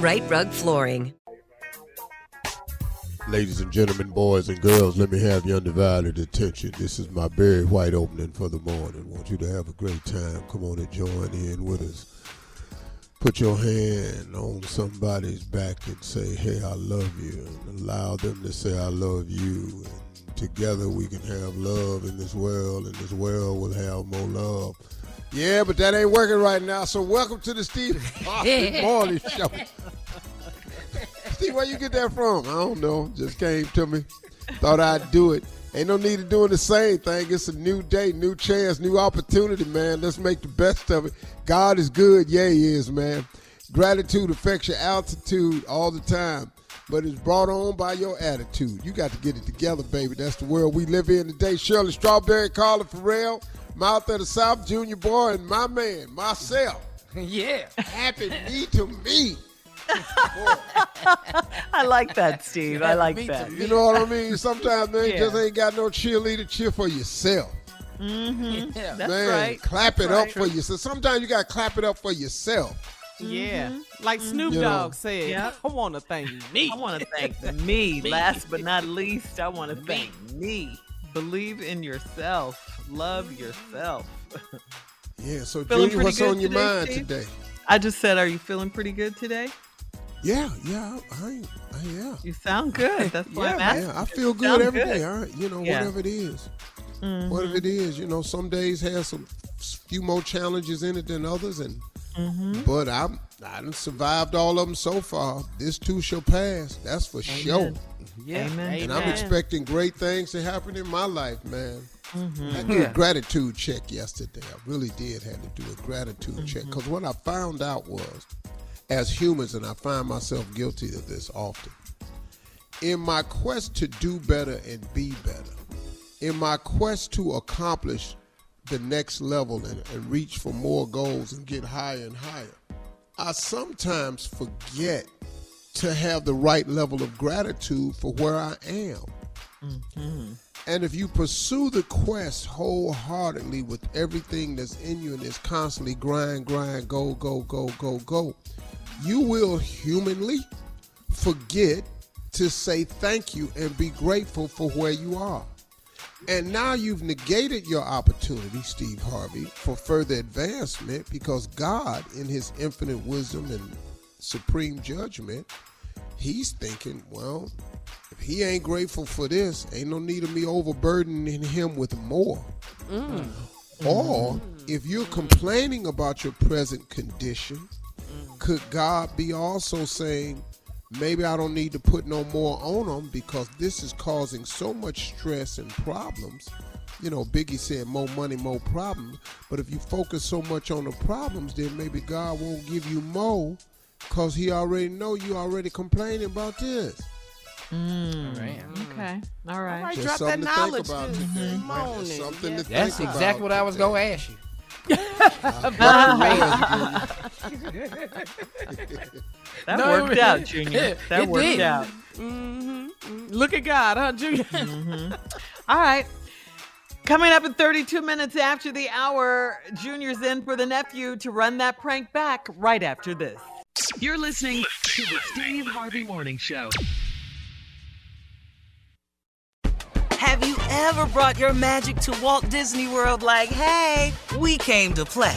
Rite Rug Flooring. Ladies and gentlemen, boys and girls, let me have your undivided attention. This is my Barry White opening for the morning. want you to have a great time. Come on and join in with us. Put your hand on somebody's back and say, Hey, I love you. And allow them to say, I love you. And together we can have love in this world, and this world will have more love. Yeah, but that ain't working right now. So welcome to the Steve Harvey Morning Show. Where you get that from? I don't know. Just came to me. Thought I'd do it. Ain't no need of doing the same thing. It's a new day, new chance, new opportunity, man. Let's make the best of it. God is good. Yeah, he is, man. Gratitude affects your altitude all the time, but it's brought on by your attitude. You got to get it together, baby. That's the world we live in today. Shirley Strawberry, Carla Ferrell, Mouth of the South, Junior Boy, and my man, myself. Yeah. Happy me to me. I like that, Steve. I like that. You know what I mean? Sometimes man, Yeah. just ain't got no cheerleader cheer for yourself. Mm-hmm. Yeah. That's man, right. clap That's it up right. for yourself. Sometimes you got to clap it up for yourself. Yeah. Like Snoop You know. Dogg said, Yep. I want to thank me. I want to thank me. Last but not least, I want to thank me. Believe in yourself. Love yourself. Yeah, so Feeling Junior, what's on your today, mind Steve? today? I just said, are you feeling pretty good today? Yeah, yeah, I, I, I yeah. You sound good. That's why I'm Yeah, asking. I feel good sound every good. day. All right, you know, Yeah. whatever it is. Mhm. Whatever it is, you know, some days have some few more challenges in it than others, and Mm-hmm. but I'm I done survived all of them so far. This too shall pass. That's for sure. Yeah. Amen. And I'm expecting great things to happen in my life, man. Mm-hmm. I did a gratitude check yesterday. I really did have to do a gratitude check because what I found out was, as humans, and I find myself guilty of this often, in my quest to do better and be better, in my quest to accomplish the next level and, and reach for more goals and get higher and higher, I sometimes forget to have the right level of gratitude for where I am. Mm-hmm. And if you pursue the quest wholeheartedly with everything that's in you and is constantly grind, grind, go, go, go, go, go, you will humanly forget to say thank you and be grateful for where you are. And now you've negated your opportunity, Steve Harvey, for further advancement because God, in his infinite wisdom and supreme judgment, he's thinking, well, if he ain't grateful for this, ain't no need of me overburdening him with more. Mm. Or if you're complaining about your present condition, could God be also saying, maybe I don't need to put no more on them because this is causing so much stress and problems? You know, Biggie said, more money, more problems. But if you focus so much on the problems, then maybe God won't give you more because he already know you already complaining about this. Mm. All right. Okay. All right. right. Just drop that knowledge think about too. today. Come on Just then. something to That's think exactly about what I was going to ask you. That No, worked it- out, Junior. That worked did. out. Mm-hmm. Look at God, huh, Junior? Mm-hmm. All right. Coming up in 32 minutes after the hour, Junior's in for the nephew to run that prank back right after this. You're listening to the Steve Harvey Morning Show. Have you ever brought your magic to Walt Disney World like, hey, we came to play?